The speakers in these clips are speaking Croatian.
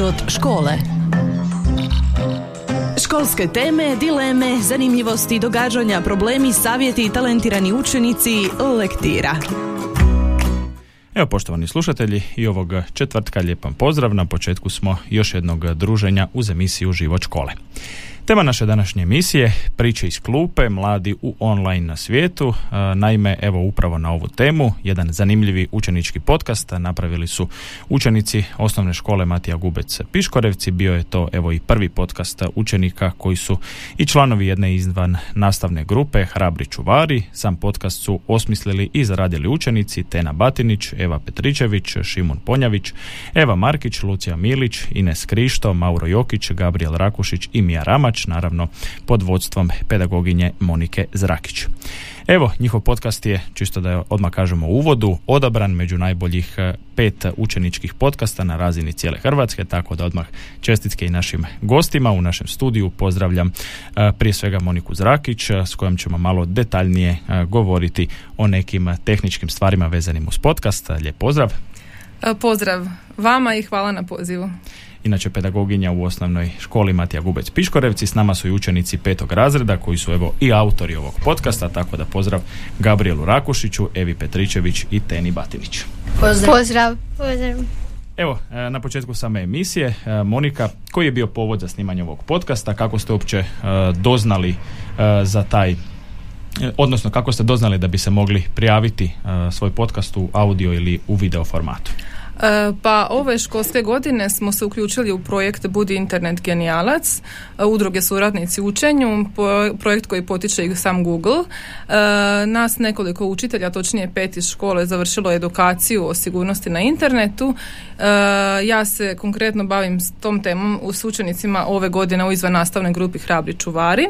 Život škole. Školske teme, dileme, zanimljivosti, događanja, problemi, savjeti i talentirani učenici lektira. Evo poštovani slušatelji i ovog četvrtka lijepan pozdrav. Na početku smo još jednog druženja uz emisiju Život škole. Tema naše današnje emisije, priče iz klupe, mladi u online na svijetu. E, naime, evo upravo na ovu temu, jedan zanimljivi učenički podcast napravili su učenici osnovne škole Matija Gubec Piškorevci. Bio je to evo i prvi podcast učenika koji su i članovi jedne izvan nastavne grupe Hrabri čuvari. Sam podcast su osmislili i zaradili učenici Tena Batinić, Eva Petričević, Šimun Ponjavić, Eva Markić, Lucija Milić, Ines Krišto, Mauro Jokić, Gabriel Rakušić i Mija Naravno pod vodstvom pedagoginje Monike Zrakić. Evo, njihov podcast je, čisto da odmah kažemo u uvodu, odabran među najboljih e, pet učeničkih podcasta na razini cijele Hrvatske, tako da odmah čestitke i našim gostima u našem studiju. Pozdravljam e, prije svega Moniku Zrakić, e, s kojom ćemo malo detaljnije govoriti o nekim tehničkim stvarima vezanim uz podcast. Lijep pozdrav. Pozdrav vama i hvala na pozivu inače pedagoginja u osnovnoj školi Matija Gubec Piškorevci. S nama su i učenici petog razreda koji su evo i autori ovog podcasta, tako da pozdrav Gabrielu Rakušiću, Evi Petričević i Teni Batinić. Pozdrav. Pozdrav. pozdrav. Evo, e, na početku same emisije, e, Monika, koji je bio povod za snimanje ovog podcasta, kako ste uopće e, doznali za taj odnosno kako ste doznali da bi se mogli prijaviti svoj podcast u audio ili u video formatu? E, pa ove školske godine smo se uključili u projekt Budi internet genijalac, e, udruge suradnici učenju, projekt koji potiče i sam Google. E, nas nekoliko učitelja, točnije pet iz škole, završilo edukaciju o sigurnosti na internetu. Ja se konkretno bavim s tom temom s učenicima ove godine u izvan nastavnoj grupi Hrabri čuvari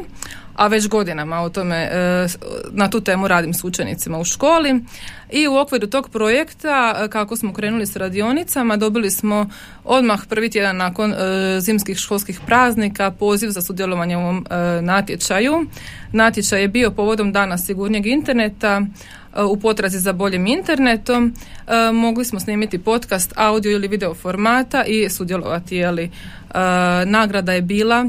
a već godinama o tome e, na tu temu radim s učenicima u školi i u okviru tog projekta e, kako smo krenuli s radionicama dobili smo odmah prvi tjedan nakon e, zimskih školskih praznika poziv za sudjelovanje u ovom natječaju. Natječaj je bio povodom dana sigurnijeg interneta u potrazi za boljim internetom. Mogli smo snimiti podcast audio ili video formata i sudjelovati. Jeli. Nagrada je bila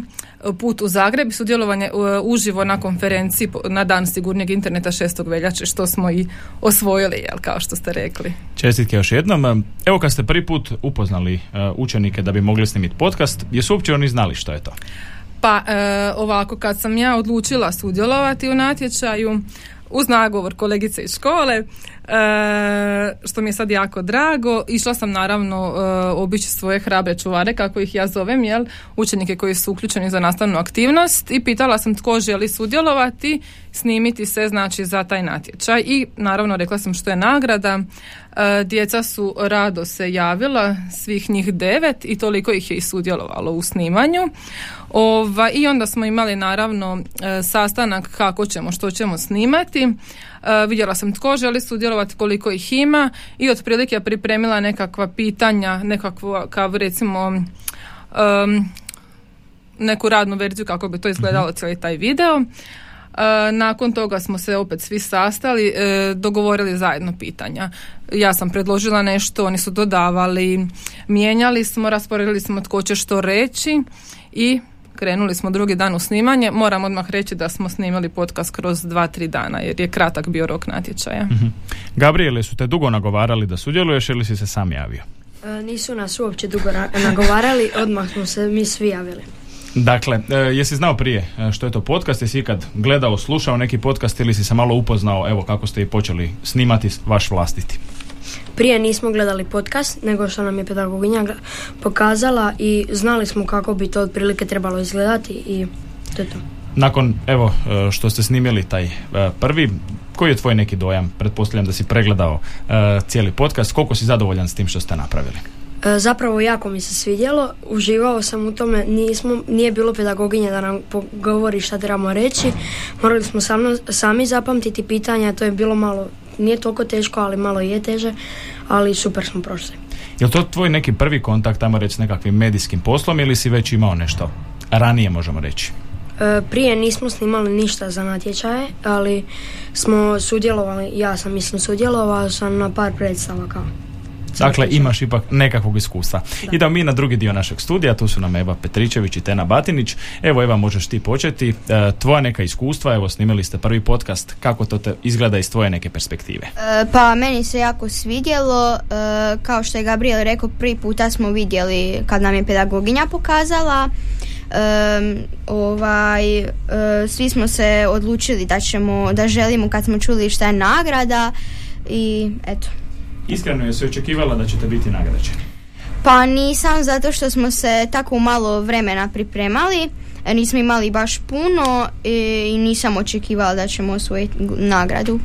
put u Zagreb i sudjelovanje uh, uživo na konferenciji na dan sigurnijeg interneta 6. veljače što smo i osvojili, jel, kao što ste rekli. Čestitke još jednom. Evo kad ste prvi put upoznali uh, učenike da bi mogli snimiti podcast, jesu uopće oni znali što je to? Pa uh, ovako, kad sam ja odlučila sudjelovati u natječaju, uz nagovor kolegice iz škole, e, što mi je sad jako drago. Išla sam naravno e, obići svoje hrabre čuvare, kako ih ja zovem, jel, učenike koji su uključeni za nastavnu aktivnost i pitala sam tko želi sudjelovati, snimiti se znači za taj natječaj i naravno rekla sam što je nagrada. E, djeca su rado se javila, svih njih devet i toliko ih je i sudjelovalo u snimanju. Ova, I onda smo imali naravno e, sastanak kako ćemo, što ćemo snimati. E, vidjela sam tko želi sudjelovati, koliko ih ima i otprilike pripremila nekakva pitanja, nekakvu kao recimo neku radnu verziju kako bi to izgledalo mhm. cijeli taj video. E, nakon toga smo se opet svi sastali, e, dogovorili zajedno pitanja. Ja sam predložila nešto, oni su dodavali, mijenjali smo, rasporedili smo tko će što reći i krenuli smo drugi dan u snimanje. Moram odmah reći da smo snimali podcast kroz dva, tri dana jer je kratak bio rok natječaja. mm Gabriele, su te dugo nagovarali da sudjeluješ ili si se sam javio? E, nisu nas uopće dugo nagovarali, odmah smo se mi svi javili. Dakle, e, jesi znao prije e, što je to podcast, jesi ikad gledao, slušao neki podcast ili si se malo upoznao, evo kako ste i počeli snimati vaš vlastiti? Prije nismo gledali podcast, nego što nam je pedagoginja pokazala i znali smo kako bi to otprilike trebalo izgledati i to je to. Nakon, evo, e, što ste snimili taj prvi, koji je tvoj neki dojam? Pretpostavljam da si pregledao cijeli podcast, koliko si zadovoljan s tim što ste napravili? E, zapravo jako mi se svidjelo, uživao sam u tome, nismo, nije bilo pedagoginje da nam govori šta trebamo reći, morali smo sami zapamtiti pitanja, to je bilo malo, nije toliko teško, ali malo je teže, ali super smo prošli. Je li to tvoj neki prvi kontakt, tamo reći, s nekakvim medijskim poslom ili si već imao nešto ranije, možemo reći? E, prije nismo snimali ništa za natječaje, ali smo sudjelovali, ja sam mislim sudjelovao sam na par predstava kao. Dakle, imaš ipak nekakvog iskustva. Idemo mi na drugi dio našeg studija, tu su nam Eva Petričević i Tena Batinić. Evo Eva, možeš ti početi. E, tvoja neka iskustva, evo snimili ste prvi podcast, kako to te izgleda iz tvoje neke perspektive? E, pa meni se jako svidjelo, e, kao što je Gabriel rekao, prvi puta smo vidjeli kad nam je pedagoginja pokazala. ovaj, svi smo se odlučili da ćemo, da želimo kad smo čuli šta je nagrada i eto. Iskreno je se očekivala da ćete biti nagrađeni? Pa nisam, zato što smo se tako malo vremena pripremali, nismo imali baš puno i nisam očekivala da ćemo osvojiti nagradu.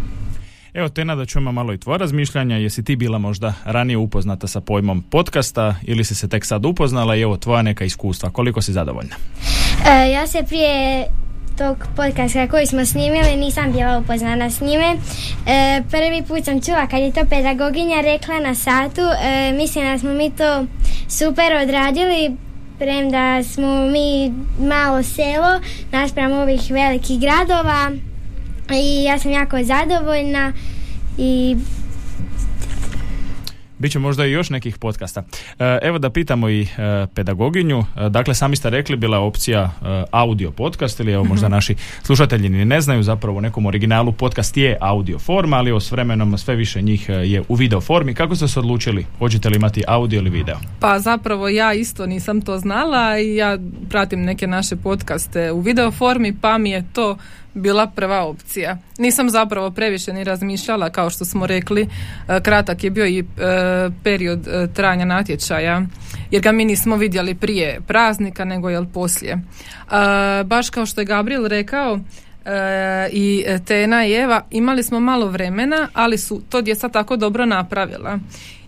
Evo Tena da čujemo malo i tvoja razmišljanja, jesi ti bila možda ranije upoznata sa pojmom podcasta ili si se tek sad upoznala i evo tvoja neka iskustva, koliko si zadovoljna? E, ja se prije tog podcasta koji smo snimili nisam bila upoznana s njime. E, prvi put sam čula kad je to pedagoginja rekla na satu, e, mislim da smo mi to super odradili, premda smo mi malo selo naspram ovih velikih gradova i ja sam jako zadovoljna i Biće možda i još nekih podcasta. E, evo da pitamo i e, pedagoginju. E, dakle, sami ste rekli, bila je opcija audio podcast ili evo možda mhm. naši slušatelji ni ne znaju zapravo u nekom originalu podcast je audio forma, ali s vremenom sve više njih je u video formi. Kako ste se odlučili? Hoćete li imati audio ili video? Pa zapravo ja isto nisam to znala i ja pratim neke naše podcaste u video formi pa mi je to bila prva opcija. Nisam zapravo previše ni razmišljala, kao što smo rekli, e, kratak je bio i e, period e, trajanja natječaja, jer ga mi nismo vidjeli prije praznika, nego jel poslije. Baš kao što je Gabriel rekao, i Tena i Eva imali smo malo vremena, ali su to djeca tako dobro napravila.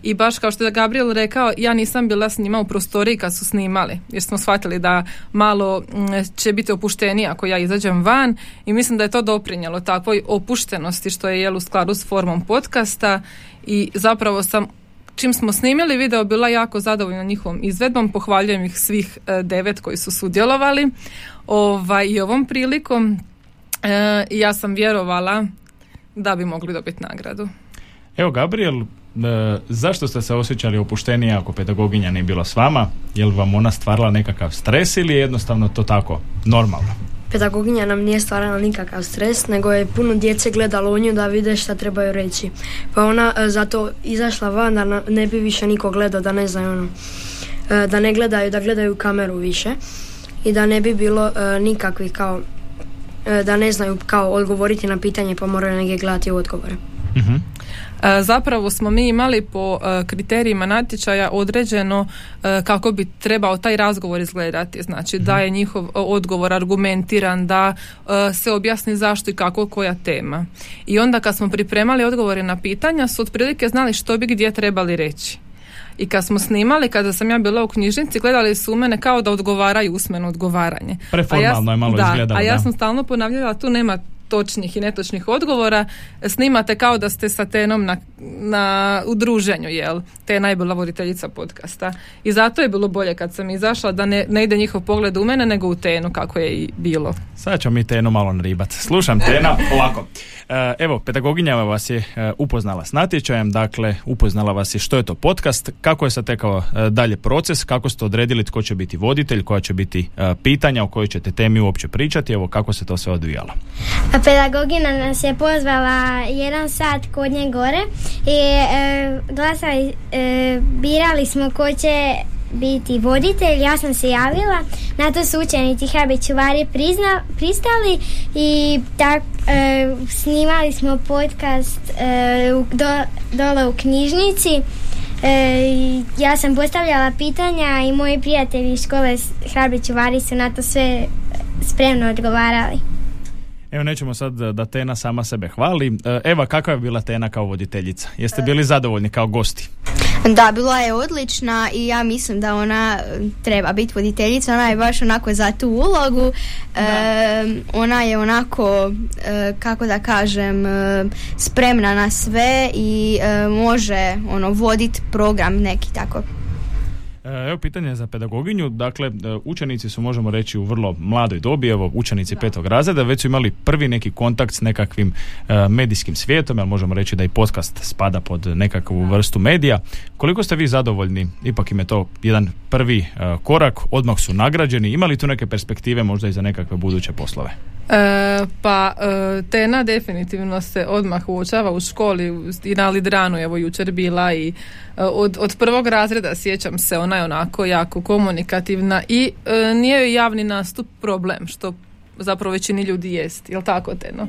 I baš kao što je Gabriel rekao, ja nisam bila s njima u prostoriji kad su snimali, jer smo shvatili da malo mm, će biti opuštenije ako ja izađem van. I mislim da je to doprinjelo takvoj opuštenosti što je jel u skladu s formom podcasta. I zapravo sam čim smo snimili video bila jako zadovoljna njihovom izvedbom, pohvaljujem ih svih e, devet koji su sudjelovali. Ovaj, i ovom prilikom e, ja sam vjerovala da bi mogli dobiti nagradu. Evo Gabriel, E, zašto ste se osjećali opuštenije ako pedagoginja nije bila s vama? Je li vam ona stvarala nekakav stres ili je jednostavno to tako normalno? Pedagoginja nam nije stvarala nikakav stres, nego je puno djece gledalo u nju da vide šta trebaju reći. Pa ona e, zato izašla van da ne bi više niko gledao, da ne znaju ono, e, da ne gledaju, da gledaju kameru više i da ne bi bilo nikakvih kao da ne znaju kao odgovoriti na pitanje pa moraju negdje gledati u odgovore. uh E, zapravo smo mi imali po e, kriterijima natječaja određeno e, kako bi trebao taj razgovor izgledati. Znači da je njihov odgovor argumentiran, da se objasni zašto i kako koja tema. I onda kad smo pripremali odgovore na pitanja su otprilike znali što bi gdje trebali reći. I kad smo snimali, kada sam ja bila u knjižnici, gledali su u mene kao da odgovaraju usmeno odgovaranje. Preformalno je malo da, izgledalo. A ja sam stalno ponavljala, tu nema točnih i netočnih odgovora snimate kao da ste sa Tenom na, na udruženju, jel? Te je najbolja voditeljica podcasta. I zato je bilo bolje kad sam izašla da ne, ne ide njihov pogled u mene nego u Tenu kako je i bilo. Sad ćemo mi Tenu malo naribat. Slušam Tena ovako. E, evo, pedagoginja vas je e, upoznala s natječajem, dakle upoznala vas je što je to podcast, kako je sad tekao e, dalje proces, kako ste odredili tko će biti voditelj, koja će biti pitanja o kojoj ćete temi uopće pričati, evo kako se to sve odvijalo. Pedagogina nas je pozvala jedan sat kod nje gore i e, glasali, e, birali smo ko će biti voditelj, ja sam se javila, na to su učenici prizna, pristali i tak e, snimali smo podcast e, do, dole u knjižnici. E, ja sam postavljala pitanja i moji prijatelji iz škole Hrabri Čuvari su na to sve spremno odgovarali. Evo nećemo sad da Tena sama sebe hvali. E, Eva, kakva je bila Tena kao voditeljica? Jeste bili zadovoljni kao gosti? Da, bila je odlična i ja mislim da ona treba biti voditeljica. Ona je baš onako za tu ulogu. E, ona je onako, e, kako da kažem, spremna na sve i može ono voditi program neki tako. Evo pitanje za pedagoginju. Dakle, e, učenici su, možemo reći, u vrlo mladoj dobi, evo, učenici petog razreda, već su imali prvi neki kontakt s nekakvim e, medijskim svijetom, ali možemo reći da i podcast spada pod nekakvu vrstu medija. Koliko ste vi zadovoljni? Ipak im je to jedan prvi e, korak, odmah su nagrađeni. Imali tu neke perspektive možda i za nekakve buduće poslove? E, pa e, Tena definitivno se odmah uočava u školi i na Lidranu, evo jučer bila i e, od, od prvog razreda sjećam se, ona je onako jako komunikativna i nije joj javni nastup problem, što zapravo većini ljudi jest, jel tako Teno?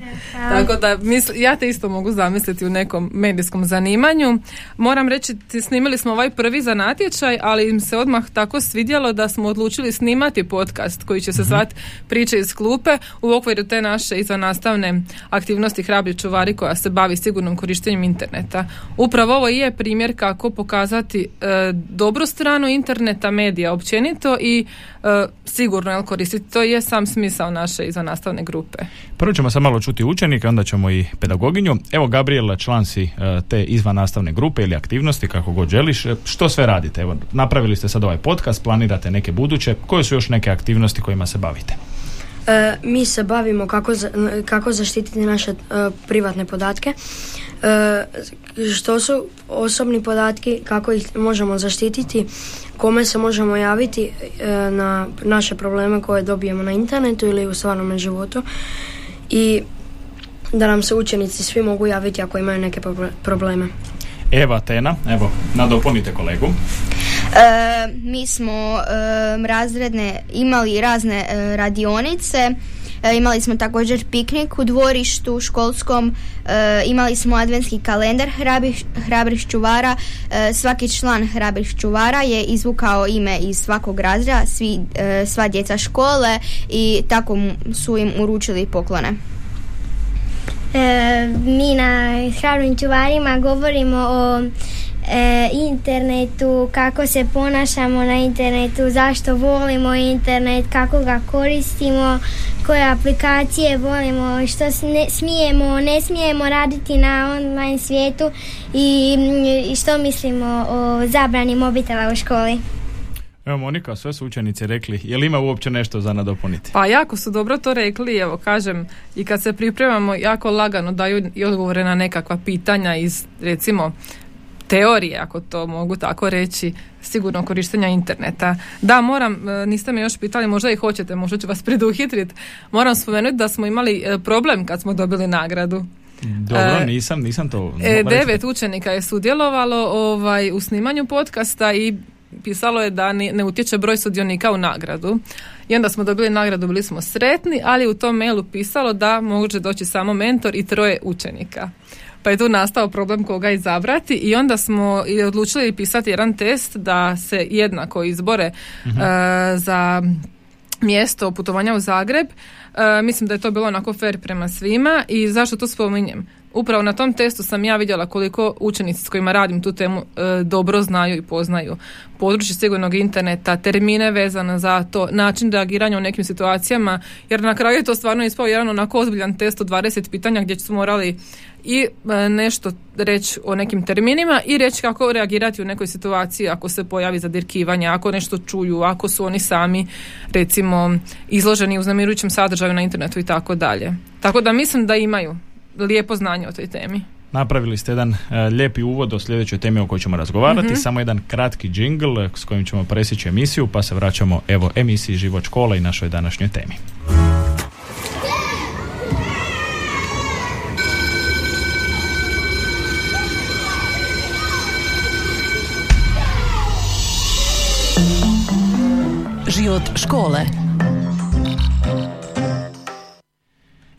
Tako da misl, ja te isto mogu zamisliti u nekom medijskom zanimanju. Moram reći, snimili smo ovaj prvi za natječaj, ali im se odmah tako svidjelo da smo odlučili snimati podcast koji će se mhm. zvati Priče iz klupe u okviru te naše izvanastavne aktivnosti Hrabri čuvari koja se bavi sigurnom korištenjem interneta. Upravo ovo je primjer kako pokazati e, dobru stranu interneta, medija općenito i e, sigurno jel, koristiti. To je sam smisao naše naše nastavne grupe. Prvo ćemo sad malo čuti učenika, onda ćemo i pedagoginju. Evo Gabriela, član si e, te nastavne grupe ili aktivnosti, kako god želiš. E, što sve radite? Evo, napravili ste sad ovaj podcast, planirate neke buduće. Koje su još neke aktivnosti kojima se bavite? E, mi se bavimo kako, kako zaštititi naše privatne podatke, što su osobni podatki, kako ih možemo zaštititi, kome se možemo javiti e, na naše probleme koje dobijemo na internetu ili u stvarnom životu i da nam se učenici svi mogu javiti ako imaju neke probleme. Eva Tena, evo, nadopunite kolegu. E, mi smo e, razredne imali razne e, radionice E, imali smo također piknik u dvorištu školskom, e, imali smo adventski kalendar hrabrih, hrabrih čuvara. E, svaki član hrabrih čuvara je izvukao ime iz svakog razreda, svi, sva djeca škole i tako su im uručili poklone. mi na hrabrim čuvarima govorimo o e, internetu, kako se ponašamo na internetu, zašto volimo internet, kako ga koristimo, koje aplikacije volimo, što ne, smijemo, ne smijemo raditi na online svijetu i, i što mislimo o zabrani mobitela u školi. Evo Monika, sve su učenici rekli, je li ima uopće nešto za nadopuniti? Pa jako su dobro to rekli, evo kažem, i kad se pripremamo jako lagano daju i odgovore na nekakva pitanja iz recimo teorije, ako to mogu tako reći, sigurno korištenja interneta. Da, moram, e, niste me još pitali, možda i hoćete, možda ću vas preduhitriti. Moram spomenuti da smo imali e, problem kad smo dobili nagradu. Dobro, e, nisam, nisam to... E, devet učenika je sudjelovalo ovaj, u snimanju podcasta i pisalo je da ne, ne utječe broj sudionika u nagradu. I onda smo dobili nagradu, bili smo sretni, ali u tom mailu pisalo da može doći samo mentor i troje učenika pa je tu nastao problem koga izabrati i onda smo i odlučili pisati jedan test da se jednako izbore mhm. e, za mjesto putovanja u Zagreb. E, mislim da je to bilo onako fair prema svima i zašto to spominjem? Upravo na tom testu sam ja vidjela koliko učenici s kojima radim tu temu e, dobro znaju i poznaju područje sigurnog interneta, termine vezane za to, način reagiranja u nekim situacijama, jer na kraju je to stvarno ispao jedan onako ozbiljan test od 20 pitanja gdje su morali i e, nešto reći o nekim terminima i reći kako reagirati u nekoj situaciji ako se pojavi zadirkivanje, ako nešto čuju, ako su oni sami recimo izloženi uznemirujućem sadržaju na internetu i tako dalje. Tako da mislim da imaju lijepo znanje o toj temi. Napravili ste jedan uh, lijepi uvod o sljedećoj temi o kojoj ćemo razgovarati, mhm. samo jedan kratki džingl s kojim ćemo presjeći emisiju, pa se vraćamo evo emisiji Život škola i našoj današnjoj temi. Život škole.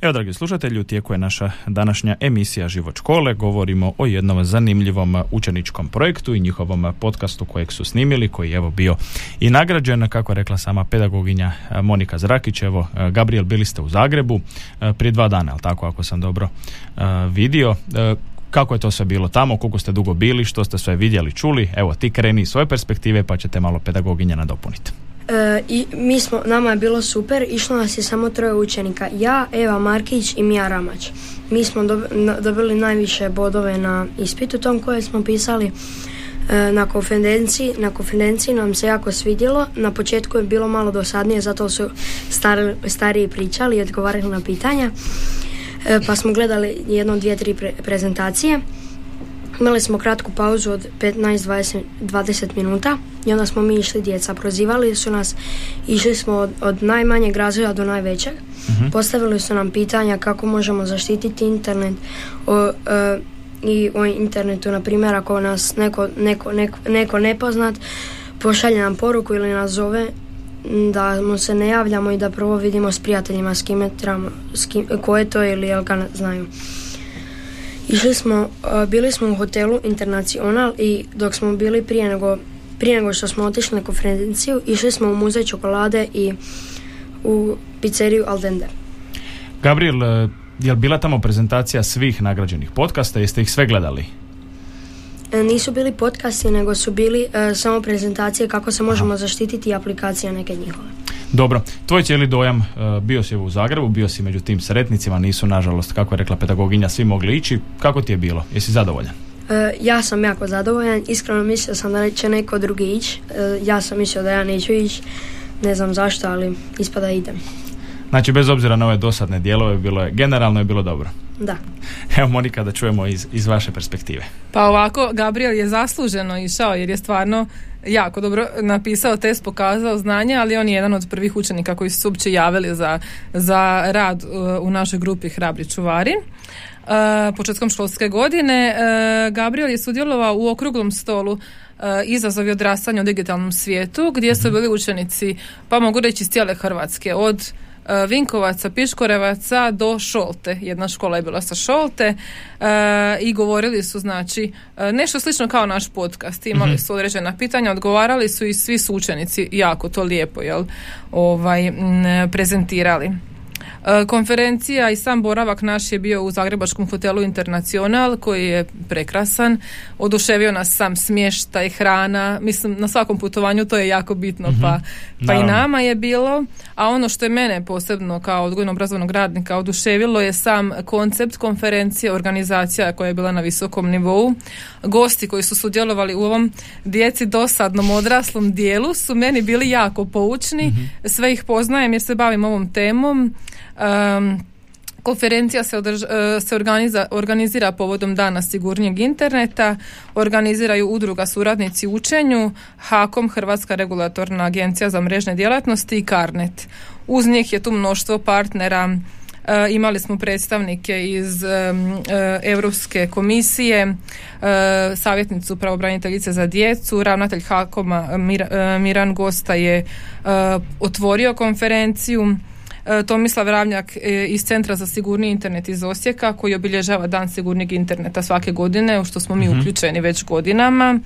Evo, dragi slušatelji, u tijeku je naša današnja emisija Život škole. Govorimo o jednom zanimljivom učeničkom projektu i njihovom podcastu kojeg su snimili, koji je evo bio i nagrađen, kako je rekla sama pedagoginja Monika Zrakić. Evo, Gabriel, bili ste u Zagrebu prije dva dana, ali tako, ako sam dobro vidio. Kako je to sve bilo tamo, koliko ste dugo bili, što ste sve vidjeli, čuli? Evo, ti kreni svoje perspektive pa ćete malo pedagoginja nadopuniti. E, I mi smo, nama je bilo super, išlo nas je samo troje učenika. Ja, Eva Markić i Mija Ramać. Mi smo dobili najviše bodove na ispitu tom koje smo pisali. E, na konferenciji, na konferenciji nam se jako svidjelo. Na početku je bilo malo dosadnije, zato su stari, stariji pričali i odgovarali na pitanja. E, pa smo gledali jedno, dvije, tri prezentacije. Imali smo kratku pauzu od 15-20 minuta i onda smo mi išli djeca. Prozivali su nas, išli smo od, od najmanjeg razvoja do najvećeg. Mhm. Postavili su nam pitanja kako možemo zaštititi internet o, e, i o internetu, na primjer, ako nas neko, neko, neko, neko nepoznat pošalje nam poruku ili nas zove da mu se ne javljamo i da prvo vidimo s prijateljima s kime trebamo, s kim, ko je to ili jel ga znaju. Išli smo, bili smo u hotelu Internacional i dok smo bili prije nego, prije nego što smo otišli na konferenciju, išli smo u muzej čokolade i u pizzeriju Aldende. Gabriel, e, je li bila tamo prezentacija svih nagrađenih podcasta? Jeste ih sve gledali? E, nisu bili podcasti, nego su bili e, samo prezentacije kako se možemo zaštititi aplikacija neke njihove. Dobro, tvoj cijeli dojam, uh, bio si u Zagrebu, bio si među tim sretnicima, nisu nažalost, kako je rekla pedagoginja, svi mogli ići. Kako ti je bilo? Jesi zadovoljan? ja sam jako zadovoljan, iskreno mislio sam da će neko drugi ići. ja sam mislio da ja neću ići, ne znam zašto, ali ispada idem. Znači, bez obzira na ove dosadne dijelove, bilo je, generalno je bilo dobro. Da. Evo Monika da čujemo iz, iz vaše perspektive. Pa ovako, Gabriel je zasluženo išao jer je stvarno jako dobro napisao test, pokazao znanje, ali on je jedan od prvih učenika koji su se uopće javili za, za rad uh, u našoj grupi Hrabri čuvari. Uh, početkom školske godine uh, Gabriel je sudjelovao u okruglom stolu izazovi odrastanja u digitalnom svijetu gdje su mhm. bili učenici pa mogu reći iz cijele Hrvatske od E, Vinkovaca, Piškorevaca do Šolte. Jedna škola je bila sa Šolte e, i govorili su znači e, nešto slično kao naš podcast. Imali mhm. su određena pitanja, odgovarali su i svi su učenici jako to lijepo jel, ovaj, prezentirali. E, konferencija i sam boravak naš je bio u Zagrebačkom hotelu Internacional koji je prekrasan. Oduševio nas sam smještaj, hrana. Mislim, na svakom putovanju to je jako bitno, mhm. pa, pa i nama je bilo. A ono što je mene posebno kao odgojno-obrazovnog radnika oduševilo je sam koncept konferencije, organizacija koja je bila na visokom nivou. Gosti koji su sudjelovali u ovom djeci dosadnom odraslom dijelu su meni bili jako poučni. Mhm. Sve ih poznajem jer se bavim ovom temom. Um, Konferencija se, održ, e, se organiza, organizira povodom dana sigurnijeg interneta, organiziraju udruga suradnici učenju, HAKOM, Hrvatska regulatorna agencija za mrežne djelatnosti i Karnet. Uz njih je tu mnoštvo partnera, e, imali smo predstavnike iz e, Europske komisije, savjetnicu pravobraniteljice za djecu, ravnatelj HAKOM-a Miran Gosta je otvorio konferenciju, E, Tomislav Ravnjak e, iz Centra za sigurni internet iz Osijeka koji obilježava Dan sigurnijeg interneta svake godine u što smo mi mhm. uključeni već godinama.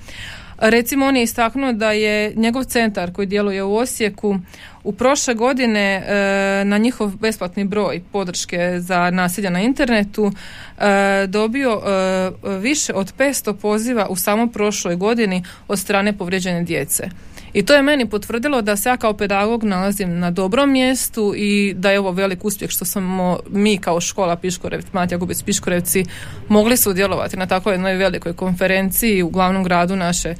Recimo on je istaknuo da je njegov centar koji djeluje u Osijeku u prošle godine e, na njihov besplatni broj podrške za nasilje na internetu dobio više od 500 poziva u samo prošloj godini od strane povrijeđene djece. I to je meni potvrdilo da se ja kao pedagog nalazim na dobrom mjestu i da je ovo velik uspjeh što smo mi kao škola Piškorevci, Matija Gubic Piškorevci mogli sudjelovati na takvoj jednoj velikoj konferenciji u glavnom gradu naše e,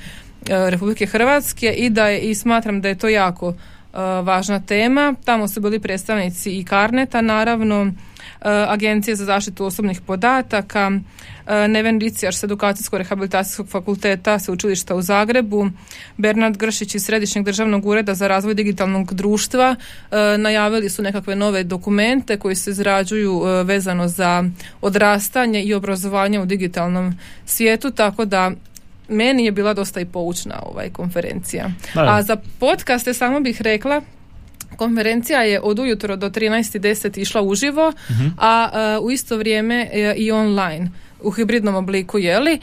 Republike Hrvatske i da je i smatram da je to jako važna tema. Tamo su bili predstavnici i Karneta naravno E, Agencije za zaštitu osobnih podataka, e, Neven Ricijaš s edukacijsko-rehabilitacijskog fakulteta Sveučilišta u Zagrebu, Bernard Gršić iz Središnjeg državnog ureda za razvoj digitalnog društva e, najavili su nekakve nove dokumente koji se izrađuju vezano za odrastanje i obrazovanje u digitalnom svijetu, tako da meni je bila dosta i poučna ovaj konferencija. A za podcaste samo bih rekla Konferencija je od ujutro do 13.10 išla uživo, uh a uh, u isto vrijeme uh, i online u hibridnom obliku jeli.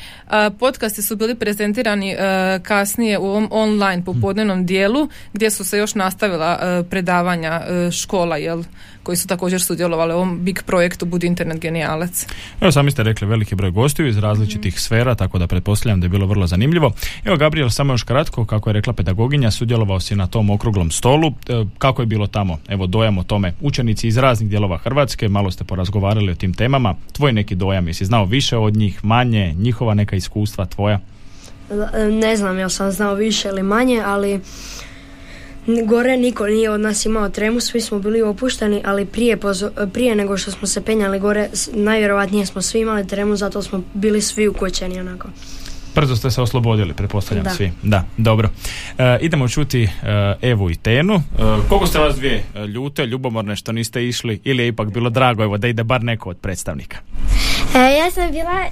Podcasti su bili prezentirani e, kasnije u ovom online popodnevnom dijelu gdje su se još nastavila e, predavanja e, škola jel koji su također sudjelovali u ovom big projektu Budi internet genijalac. Evo sami ste rekli veliki broj gostiju iz različitih sfera, tako da pretpostavljam da je bilo vrlo zanimljivo. Evo Gabriel, samo još kratko, kako je rekla pedagoginja, sudjelovao si na tom okruglom stolu. Kako je bilo tamo? Evo dojam o tome. Učenici iz raznih dijelova Hrvatske, malo ste porazgovarali o tim temama. Tvoj neki dojam, jesi znao više od njih, manje, njihova neka iskustva tvoja? Ne znam jel sam znao više ili manje, ali gore niko nije od nas imao tremu, svi smo bili opušteni, ali prije, prije nego što smo se penjali gore, najvjerojatnije smo svi imali tremu, zato smo bili svi ukočeni onako. Brzo ste se oslobodili, pretpostavljam svi. Da, dobro. E, idemo čuti e, Evu i Tenu. E, koliko ste vas dvije ljute, ljubomorne što niste išli ili je ipak bilo drago evo, da ide bar neko od predstavnika? ja sam bila,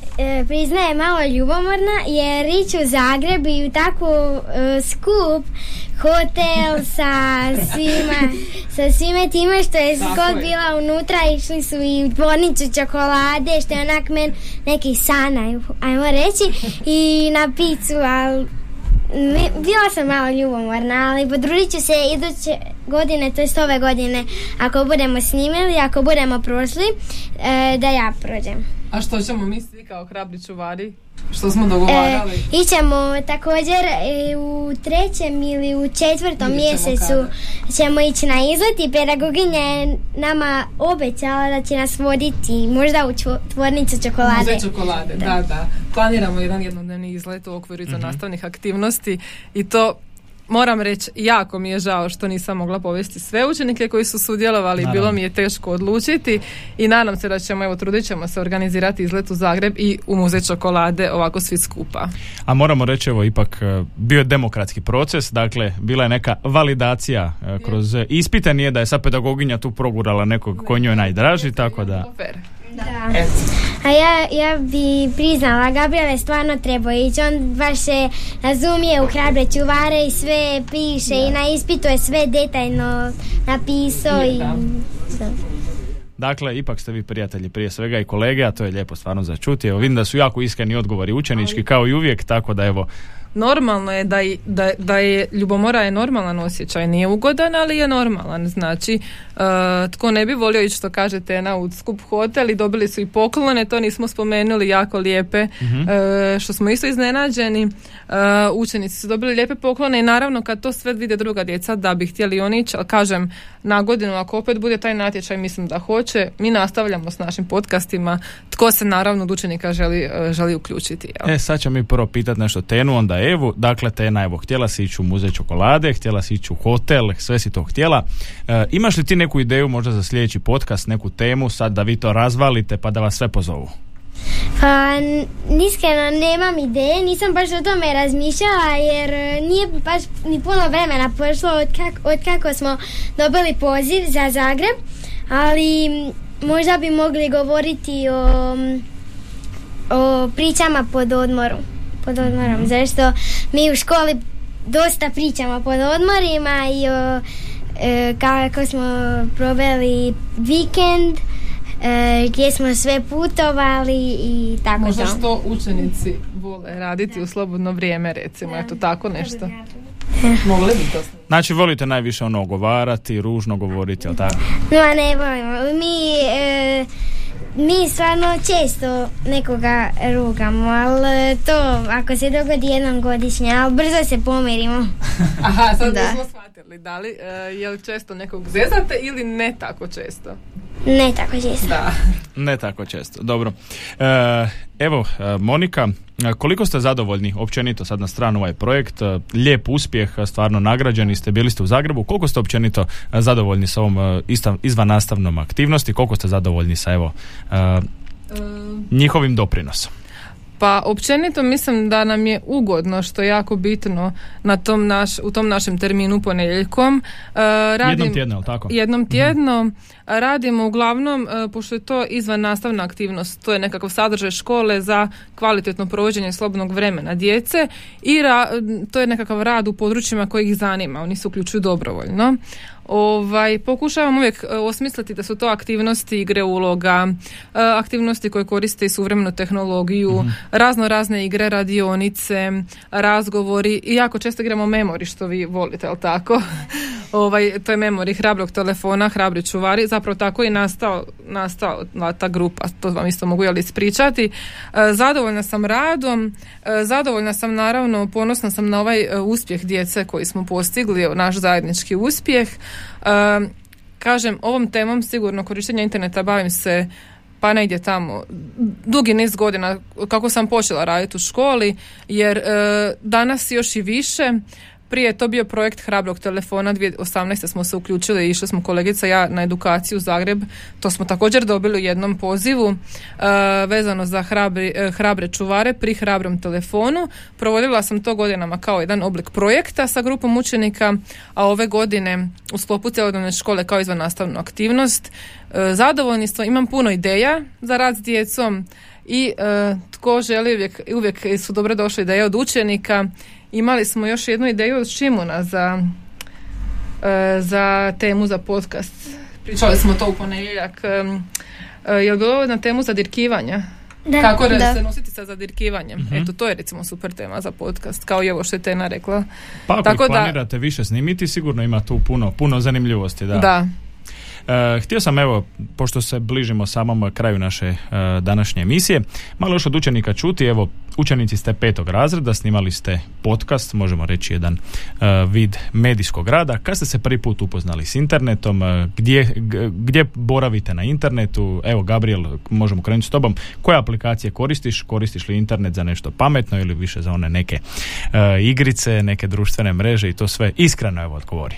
priznaje, malo ljubomorna jer ići u Zagreb i u takvu skup hotel sa svima, sa svime time što je skok bila unutra, išli su i u tvornicu čokolade, što je onak men neki sana, ajmo reći, i na picu, ali bila sam malo ljubomorna, ali podružit ću se iduće godine, to jest ove godine, ako budemo snimili, ako budemo prošli, e, da ja prođem. A što ćemo mi svi kao hrabri čuvari? Što smo dogovarali? E, ićemo također e, u trećem ili u četvrtom mjesecu ćemo ići na izlet i pedagoginja je nama obećala da će nas voditi možda u tvornicu čokolade. Muze čokolade, da. da, Planiramo jedan jednodnevni izlet u okviru za mhm. nastavnih aktivnosti i to moram reći, jako mi je žao što nisam mogla povesti sve učenike koji su sudjelovali, bilo mi je teško odlučiti i nadam se da ćemo, evo, trudit ćemo se organizirati izlet u Zagreb i u muze čokolade ovako svi skupa. A moramo reći, evo, ipak e, bio je demokratski proces, dakle, bila je neka validacija e, kroz ispite, nije da je sad pedagoginja tu progurala nekog ko njoj najdraži, tako da... Da. A ja, ja bi priznala, Gabriel je stvarno treba ići, on baš se razumije u hrabre čuvare i sve piše i na ispitu je sve detaljno napisao i... Dakle, ipak ste vi prijatelji prije svega i kolege, a to je lijepo stvarno za čuti. Evo, vidim da su jako iskreni odgovori učenički, kao i uvijek, tako da evo, normalno je da, da, da je ljubomora je normalan osjećaj, nije ugodan, ali je normalan. Znači, uh, tko ne bi volio ići što kažete na skup hotel i dobili su i poklone, to nismo spomenuli, jako lijepe, mhm. uh, što smo isto iznenađeni. Uh, učenici su dobili lijepe poklone i naravno kad to sve vide druga djeca da bi htjeli oni ići, ali kažem, na godinu ako opet bude taj natječaj, mislim da hoće, mi nastavljamo s našim podcastima, tko se naravno od učenika želi, želi uključiti. E, sad ćemo mi prvo pitati nešto Tenu, onda Evu. Dakle, Tena, evo, htjela si ići u muzej čokolade, htjela si ići u hotel, sve si to htjela. E, imaš li ti neku ideju možda za sljedeći podcast, neku temu, sad da vi to razvalite pa da vas sve pozovu? Pa, niskreno nemam ideje, nisam baš o tome razmišljala jer nije baš ni puno vremena prošlo od, od kako smo dobili poziv za Zagreb, ali možda bi mogli govoriti o, o pričama pod odmoru pod odmorom. Zašto mi u školi dosta pričamo pod odmorima i o, e, kako smo proveli vikend e, gdje smo sve putovali i tako Možda što učenici vole raditi u slobodno vrijeme recimo, eto tako nešto. Mogli bi to Znači volite najviše ono ogovarati, ružno govoriti, jel tako? No, ne volimo. Mi e, mi stvarno često nekoga rugamo, ali to ako se dogodi jednom godišnje, ali brzo se pomirimo. Aha, sad da. smo shvatili, da li uh, je li često nekog zezate ili ne tako često? Ne tako često. Da. Ne tako često, dobro. E, evo, e, Monika, koliko ste zadovoljni općenito sad na stranu ovaj projekt? E, lijep uspjeh, stvarno nagrađeni ste, bili ste u Zagrebu. Koliko ste općenito zadovoljni sa ovom izvan nastavnom aktivnosti? Koliko ste zadovoljni sa evo njihovim doprinosom? Pa općenito mislim da nam je ugodno što je jako bitno na tom naš, u tom našem terminu ponedjeljkom. Uh, jednom tjedno, tako? Jednom mhm. tjedno radimo uglavnom, uh, pošto je to izvan nastavna aktivnost, to je nekakav sadržaj škole za kvalitetno provođenje slobodnog vremena djece i to je nekakav rad u područjima koji ih zanima, oni se uključuju dobrovoljno. Ovaj, pokušavam uvijek e, osmisliti da su to aktivnosti igre uloga, e, aktivnosti koje koriste i suvremenu tehnologiju, mm razno razne igre, radionice, razgovori i jako često igramo memori što vi volite, jel tako? ovaj, to je memori hrabrog telefona, hrabri čuvari, zapravo tako je nastao, nastao ta grupa, to vam isto mogu jel ispričati. E, zadovoljna sam radom, zadovoljna sam naravno, ponosna sam na ovaj uspjeh djece koji smo postigli, naš zajednički uspjeh kažem, ovom temom sigurno korištenja interneta bavim se pa negdje tamo dugi niz godina kako sam počela raditi u školi jer e, danas još i više prije je to bio projekt hrabrog telefona, 2018. smo se uključili išli smo kolegica ja na edukaciju u Zagreb. To smo također dobili u jednom pozivu uh, vezano za hrabri, uh, hrabre čuvare pri hrabrom telefonu. Provodila sam to godinama kao jedan oblik projekta sa grupom učenika, a ove godine u sklopu cjelodnevne škole kao izvan nastavnu aktivnost. Uh, zadovoljni smo, imam puno ideja za rad s djecom i tko želi uvijek, uvijek su dobro došle ideje od učenika imali smo još jednu ideju od Šimuna za, e, za temu za podcast. Pričali smo to u ponedjeljak. E, je li bilo na temu za dirkivanje? Da, Kako da. se nositi sa zadirkivanjem. mm Eto, to je recimo super tema za podcast, kao i ovo što je Tena rekla. Pa ako Tako planirate više snimiti, sigurno ima tu puno, puno zanimljivosti. Da. da. E, htio sam evo, pošto se bližimo samom kraju naše e, današnje emisije, malo još od učenika čuti, evo, učenici ste petog razreda, snimali ste podcast, možemo reći jedan e, vid medijskog rada. Kad ste se prvi put upoznali s internetom, gdje, gdje boravite na internetu? Evo, Gabriel, možemo krenuti s tobom. Koje aplikacije koristiš? Koristiš li internet za nešto pametno ili više za one neke igrice, neke društvene mreže i to sve? Iskreno, evo, odgovori.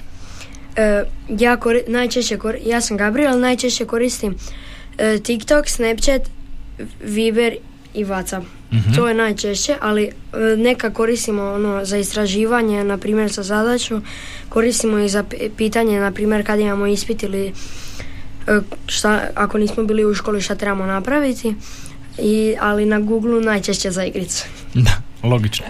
Uh, ja najčešće ja sam Gabriel, najčešće koristim uh, TikTok, Snapchat, Viber i WhatsApp. Mhm. To je najčešće, ali uh, neka koristimo ono za istraživanje, na primjer za zadaću, koristimo i za pitanje, na primjer kad imamo ispit ili šta, ako nismo bili u školi šta trebamo napraviti, i, ali na Google najčešće za igricu. Da. Logično.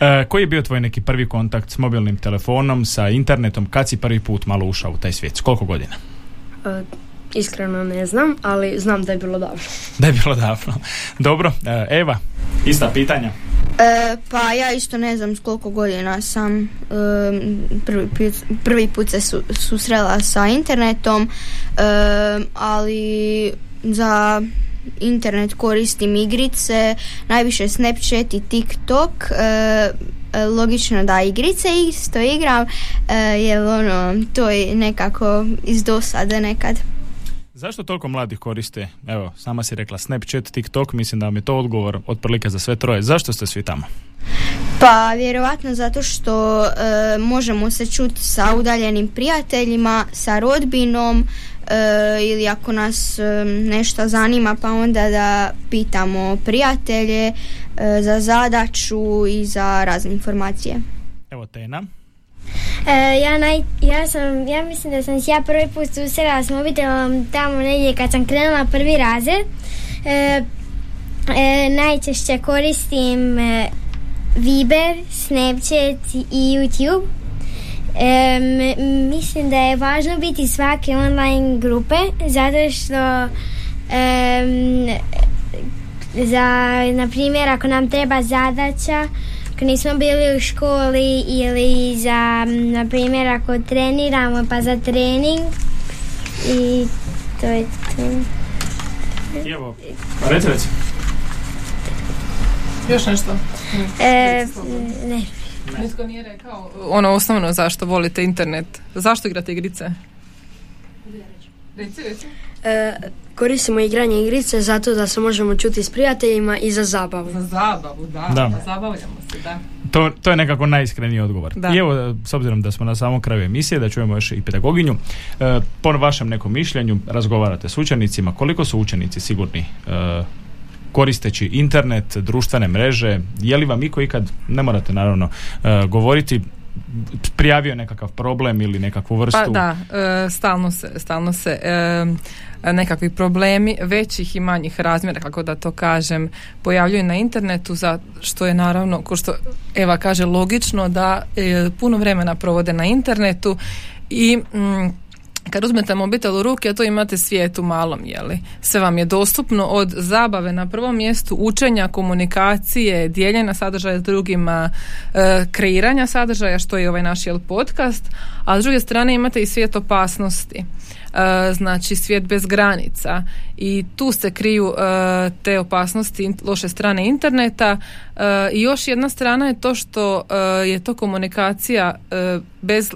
E, koji je bio tvoj neki prvi kontakt s mobilnim telefonom, sa internetom, kad si prvi put malo ušao u taj svijet? S koliko godina? E, iskreno ne znam, ali znam da je bilo davno. Da je bilo davno. Dobro, e, Eva, ista pitanja. E, pa ja isto ne znam s koliko godina sam prvi, put, prvi put se su, susrela sa internetom, ali za internet koristim igrice, najviše Snapchat i TikTok. E, e, logično da igrice isto igram, e, jer ono, to je nekako iz dosade nekad. Zašto toliko mladih koriste, evo, sama si rekla Snapchat, TikTok, mislim da vam je to odgovor otprilike za sve troje. Zašto ste svi tamo? Pa vjerovatno zato što e, možemo se čuti sa udaljenim prijateljima, sa rodbinom, ili ako nas e, nešto zanima pa onda da pitamo prijatelje e, za zadaću i za razne informacije. Evo Tena. ja, naj, ja, sam, ja mislim da sam se ja prvi put susrela s mobitelom tamo negdje kad sam krenula prvi razred. najčešće koristim Viber, Snapchat i YouTube mislim da je važno biti svake online grupe zato što za, na primjer, ako nam treba zadaća ako nismo bili u školi ili za, na primjer, ako treniramo pa za trening i to je to. Evo, reci, reci. Još nešto? E, ne. Nitko nije rekao ono osnovno zašto volite internet. Zašto igrate igrice? Reci, reci. E, koristimo igranje igrice zato da se možemo čuti s prijateljima i za zabavu. Za zabavu, da. da. Zabavljamo se, da. To, to je nekako najiskreniji odgovor. Da. I evo, s obzirom da smo na samom kraju emisije, da čujemo još i pedagoginju, e, po vašem nekom mišljenju razgovarate s učenicima, koliko su učenici sigurni e, koristeći internet, društvene mreže, je li vam iko ikad, ne morate naravno e, govoriti, prijavio nekakav problem ili nekakvu vrstu? Pa da, e, stalno se, stalno se e, nekakvi problemi većih i manjih razmjera, kako da to kažem, pojavljuju na internetu, za što je naravno, ko što Eva kaže, logično da puno vremena provode na internetu i mm, kad uzmete mobitel u ruke, to imate svijet u malom, jeli? Sve vam je dostupno od zabave na prvom mjestu, učenja, komunikacije, dijeljenja sadržaja s drugima, e, kreiranja sadržaja, što je ovaj naš jel, podcast, a s druge strane imate i svijet opasnosti. znači svijet bez granica i tu se kriju te opasnosti loše strane interneta i još jedna strana je to što je to komunikacija bez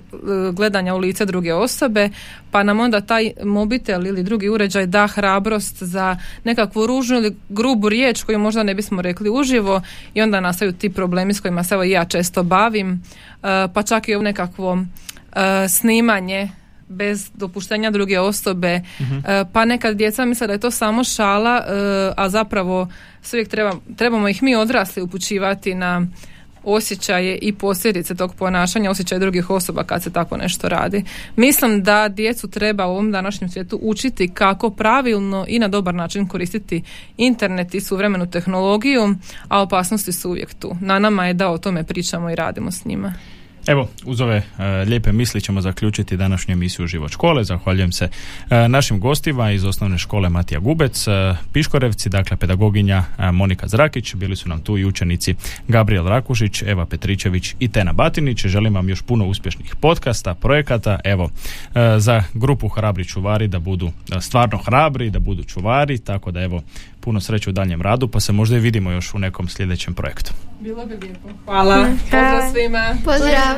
gledanja u lice druge osobe pa nam onda taj mobitel ili drugi uređaj da hrabrost za nekakvu ružnu ili grubu riječ koju možda ne bismo rekli uživo i onda nastaju ti problemi s kojima se evo ja često bavim e, pa čak i u nekakvo e, snimanje bez dopuštenja druge osobe mhm. e, pa nekad djeca misle da je to samo šala a zapravo uvijek treba, trebamo ih mi odrasli upućivati na osjećaje i posljedice tog ponašanja, osjećaje drugih osoba kad se tako nešto radi. Mislim da djecu treba u ovom današnjem svijetu učiti kako pravilno i na dobar način koristiti internet i suvremenu tehnologiju, a opasnosti su uvijek tu. Na nama je da o tome pričamo i radimo s njima. Evo, uz ove e, lijepe misli ćemo zaključiti današnju emisiju Život škole. Zahvaljujem se e, našim gostima iz osnovne škole Matija Gubec, e, Piškorevci, dakle pedagoginja Monika Zrakić, bili su nam tu i učenici Gabriel Rakušić, Eva Petričević i Tena Batinić. Želim vam još puno uspješnih podcasta, projekata, evo, za grupu Hrabri čuvari da budu stvarno hrabri, da budu čuvari, tako da evo, puno sreće u daljem radu, pa se možda i vidimo još u nekom sljedećem projektu. Bilo bi lijepo. Hvala. Pozdrav svima. Pozdrav.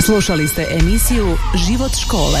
Slušali ste emisiju Život škole.